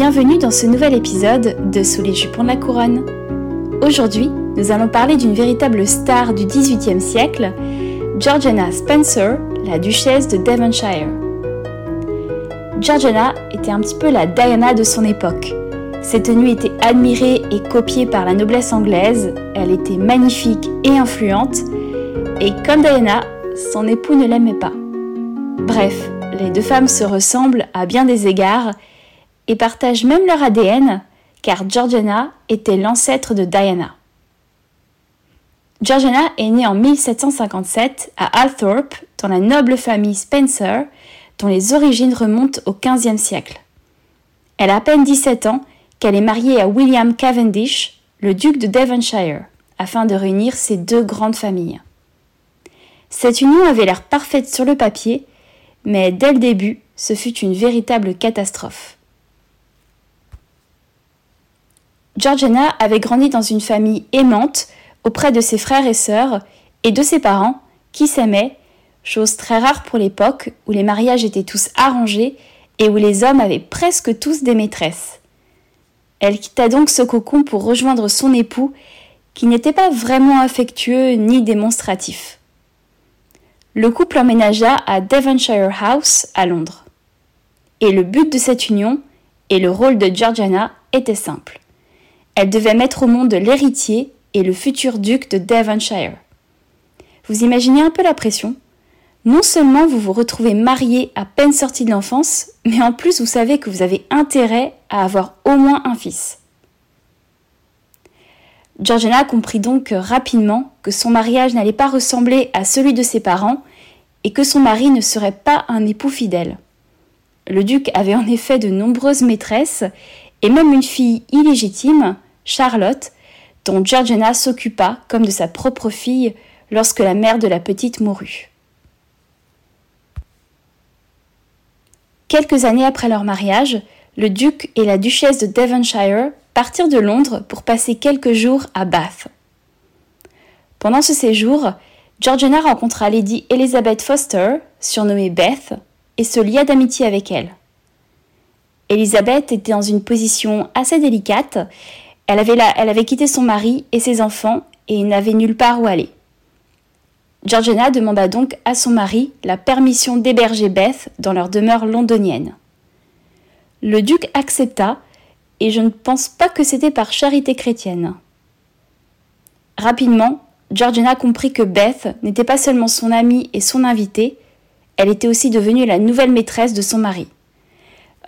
bienvenue dans ce nouvel épisode de Sous les jupons de la couronne. Aujourd'hui, nous allons parler d'une véritable star du XVIIIe siècle, Georgiana Spencer, la duchesse de Devonshire. Georgiana était un petit peu la Diana de son époque. Ses tenues étaient admirées et copiées par la noblesse anglaise, elle était magnifique et influente, et comme Diana, son époux ne l'aimait pas. Bref, les deux femmes se ressemblent à bien des égards et partagent même leur ADN, car Georgiana était l'ancêtre de Diana. Georgiana est née en 1757 à Althorpe, dans la noble famille Spencer, dont les origines remontent au XVe siècle. Elle a à peine 17 ans qu'elle est mariée à William Cavendish, le duc de Devonshire, afin de réunir ces deux grandes familles. Cette union avait l'air parfaite sur le papier, mais dès le début, ce fut une véritable catastrophe. Georgiana avait grandi dans une famille aimante auprès de ses frères et sœurs et de ses parents qui s'aimaient, chose très rare pour l'époque où les mariages étaient tous arrangés et où les hommes avaient presque tous des maîtresses. Elle quitta donc ce cocon pour rejoindre son époux qui n'était pas vraiment affectueux ni démonstratif. Le couple emménagea à Devonshire House à Londres. Et le but de cette union et le rôle de Georgiana était simple. Elle devait mettre au monde l'héritier et le futur duc de Devonshire. Vous imaginez un peu la pression? Non seulement vous vous retrouvez marié à peine sorti de l'enfance, mais en plus vous savez que vous avez intérêt à avoir au moins un fils. Georgiana comprit donc rapidement que son mariage n'allait pas ressembler à celui de ses parents et que son mari ne serait pas un époux fidèle. Le duc avait en effet de nombreuses maîtresses et même une fille illégitime, Charlotte, dont Georgiana s'occupa comme de sa propre fille lorsque la mère de la petite mourut. Quelques années après leur mariage, le duc et la duchesse de Devonshire partirent de Londres pour passer quelques jours à Bath. Pendant ce séjour, Georgiana rencontra Lady Elizabeth Foster, surnommée Beth, et se lia d'amitié avec elle. Elizabeth était dans une position assez délicate. Elle avait, elle avait quitté son mari et ses enfants et n'avait nulle part où aller. Georgiana demanda donc à son mari la permission d'héberger Beth dans leur demeure londonienne. Le duc accepta et je ne pense pas que c'était par charité chrétienne. Rapidement, Georgiana comprit que Beth n'était pas seulement son amie et son invitée, elle était aussi devenue la nouvelle maîtresse de son mari.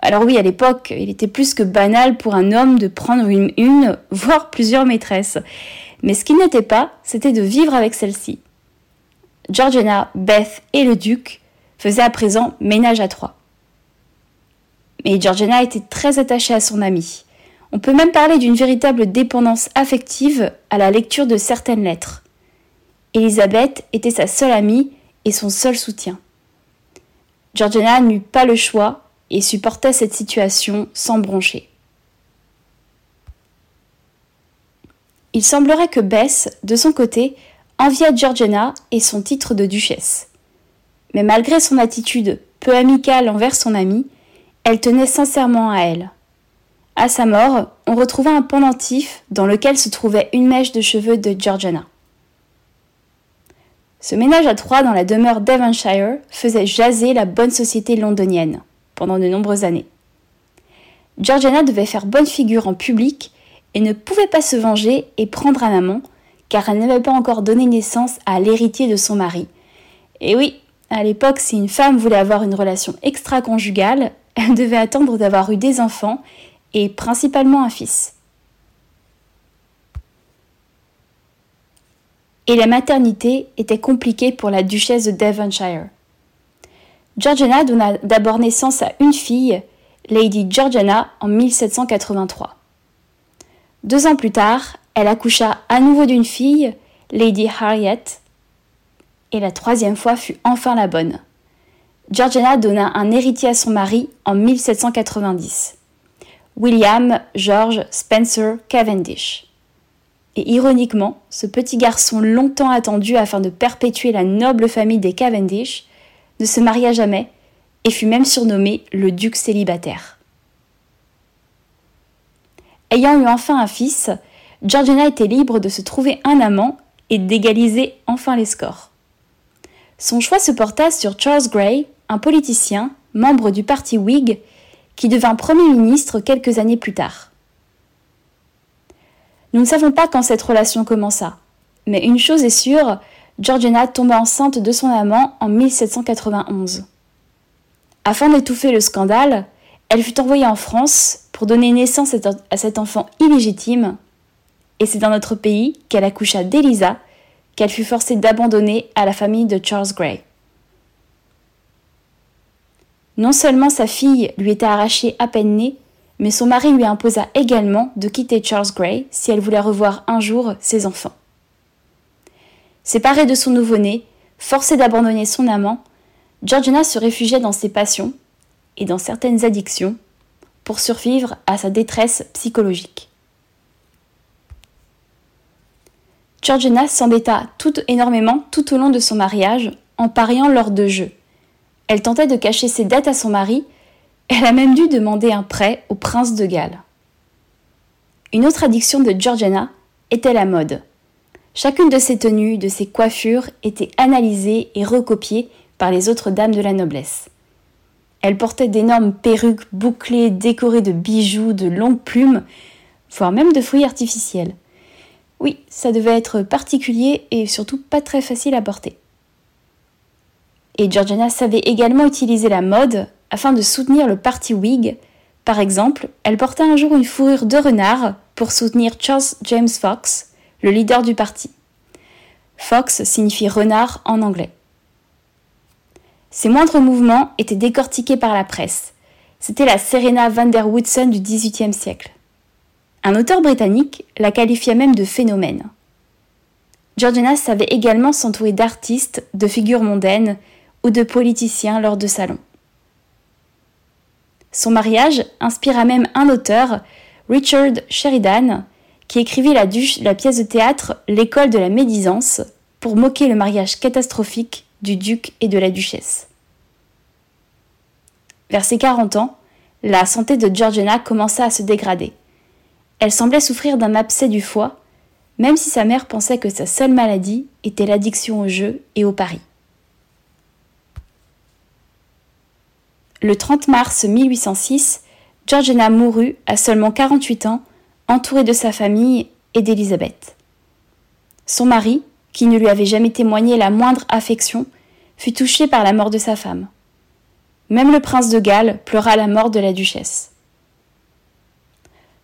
Alors oui, à l'époque, il était plus que banal pour un homme de prendre une, une voire plusieurs maîtresses. Mais ce qui n'était pas, c'était de vivre avec celle-ci. Georgiana, Beth et le duc faisaient à présent ménage à trois. Mais Georgiana était très attachée à son amie. On peut même parler d'une véritable dépendance affective à la lecture de certaines lettres. Elisabeth était sa seule amie et son seul soutien. Georgiana n'eut pas le choix et supportait cette situation sans broncher. Il semblerait que Bess, de son côté, enviait Georgiana et son titre de duchesse. Mais malgré son attitude peu amicale envers son amie, elle tenait sincèrement à elle. À sa mort, on retrouva un pendentif dans lequel se trouvait une mèche de cheveux de Georgiana. Ce ménage à trois dans la demeure Devonshire faisait jaser la bonne société londonienne pendant de nombreuses années. Georgiana devait faire bonne figure en public et ne pouvait pas se venger et prendre un amant car elle n'avait pas encore donné naissance à l'héritier de son mari. Et oui, à l'époque, si une femme voulait avoir une relation extra-conjugale, elle devait attendre d'avoir eu des enfants et principalement un fils. Et la maternité était compliquée pour la duchesse de Devonshire. Georgiana donna d'abord naissance à une fille, Lady Georgiana, en 1783. Deux ans plus tard, elle accoucha à nouveau d'une fille, Lady Harriet, et la troisième fois fut enfin la bonne. Georgiana donna un héritier à son mari en 1790. William George Spencer Cavendish. Et ironiquement, ce petit garçon longtemps attendu afin de perpétuer la noble famille des Cavendish ne se maria jamais et fut même surnommé le duc célibataire. ayant eu enfin un fils, Georgina était libre de se trouver un amant et d'égaliser enfin les scores. Son choix se porta sur Charles Grey, un politicien, membre du parti Whig, qui devint Premier ministre quelques années plus tard. Nous ne savons pas quand cette relation commença, mais une chose est sûre, Georgina tomba enceinte de son amant en 1791. Afin d'étouffer le scandale, elle fut envoyée en France pour donner naissance à cet enfant illégitime, et c'est dans notre pays qu'elle accoucha d'Elisa, qu'elle fut forcée d'abandonner à la famille de Charles Grey. Non seulement sa fille lui était arrachée à peine née, mais son mari lui imposa également de quitter Charles Grey si elle voulait revoir un jour ses enfants. Séparée de son nouveau-né, forcée d'abandonner son amant, Georgina se réfugiait dans ses passions et dans certaines addictions pour survivre à sa détresse psychologique. Georgina s'embêta tout énormément tout au long de son mariage en pariant lors de jeux. Elle tentait de cacher ses dettes à son mari, elle a même dû demander un prêt au prince de Galles. Une autre addiction de Georgiana était la mode. Chacune de ses tenues, de ses coiffures était analysée et recopiée par les autres dames de la noblesse. Elle portait d'énormes perruques bouclées décorées de bijoux, de longues plumes, voire même de fruits artificiels. Oui, ça devait être particulier et surtout pas très facile à porter. Et Georgiana savait également utiliser la mode afin de soutenir le parti Whig. Par exemple, elle porta un jour une fourrure de renard pour soutenir Charles James Fox, le leader du parti. Fox signifie renard en anglais. Ses moindres mouvements étaient décortiqués par la presse. C'était la Serena van der Woodson du XVIIIe siècle. Un auteur britannique la qualifia même de phénomène. Georgiana savait également s'entourer d'artistes, de figures mondaines ou de politiciens lors de salons. Son mariage inspira même un auteur, Richard Sheridan, qui écrivit la, pièce de théâtre L'école de la médisance pour moquer le mariage catastrophique du duc et de la duchesse. Vers ses 40 ans, la santé de Georgiana commença à se dégrader. Elle semblait souffrir d'un abcès du foie, même si sa mère pensait que sa seule maladie était l'addiction au jeu et au paris. Le 30 mars 1806, Georgiana mourut à seulement 48 ans, entourée de sa famille et d'Élisabeth. Son mari, qui ne lui avait jamais témoigné la moindre affection, fut touché par la mort de sa femme. Même le prince de Galles pleura la mort de la duchesse.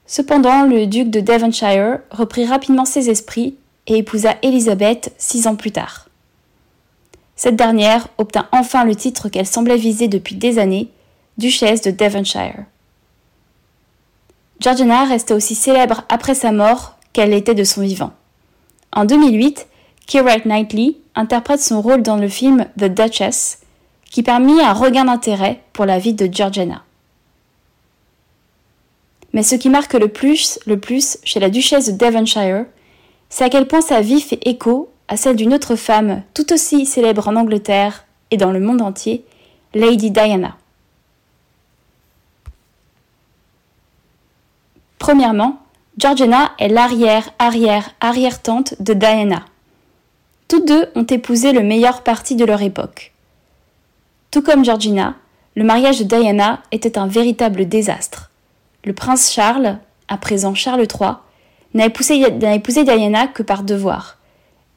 Cependant, le duc de Devonshire reprit rapidement ses esprits et épousa Élisabeth six ans plus tard. Cette dernière obtint enfin le titre qu'elle semblait viser depuis des années, duchesse de Devonshire. Georgiana resta aussi célèbre après sa mort qu'elle l'était de son vivant. En 2008, Keira Knightley interprète son rôle dans le film The Duchess, qui permit un regain d'intérêt pour la vie de Georgiana. Mais ce qui marque le plus, le plus chez la duchesse de Devonshire, c'est à quel point sa vie fait écho à celle d'une autre femme tout aussi célèbre en Angleterre et dans le monde entier, Lady Diana. Premièrement, Georgiana est l'arrière-arrière-arrière-tante de Diana. Toutes deux ont épousé le meilleur parti de leur époque. Tout comme Georgina, le mariage de Diana était un véritable désastre le prince Charles, à présent Charles III, n'a épousé, Diana que par devoir.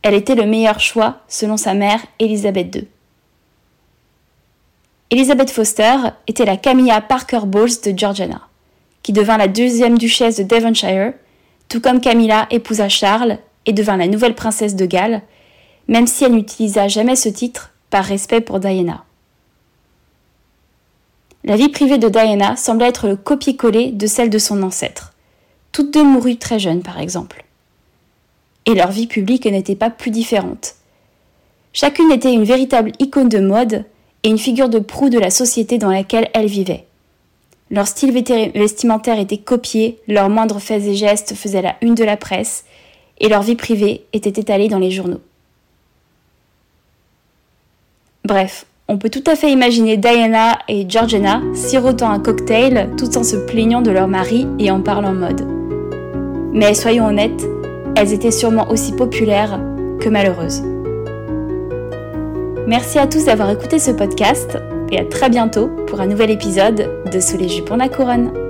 Elle était le meilleur choix, selon sa mère Elisabeth II. Elizabeth Foster était la Camilla Parker Bowles de Georgiana, qui devint la deuxième duchesse de Devonshire, tout comme Camilla épousa Charles et devint la nouvelle princesse de Galles, même si elle n'utilisa jamais ce titre par respect pour Diana. La vie privée de Diana semble être le copier-coller de celle de son ancêtre. Toutes deux moururent très jeunes, par exemple. Et leur vie publique n'était pas plus différente. Chacune était une véritable icône de mode et une figure de proue de la société dans laquelle elles vivaient. Leur style vestimentaire était copié, leurs moindres faits et gestes faisaient la une de la presse, et leur vie privée était étalée dans les journaux. Bref, on peut tout à fait imaginer Diana et Georgiana sirotant un cocktail tout en se plaignant de leur mari et en parlant mode. Mais soyons honnêtes, elles étaient sûrement aussi populaires que malheureuses. Merci à tous d'avoir écouté ce podcast et à très bientôt pour un nouvel épisode de Sous les jupons la couronne.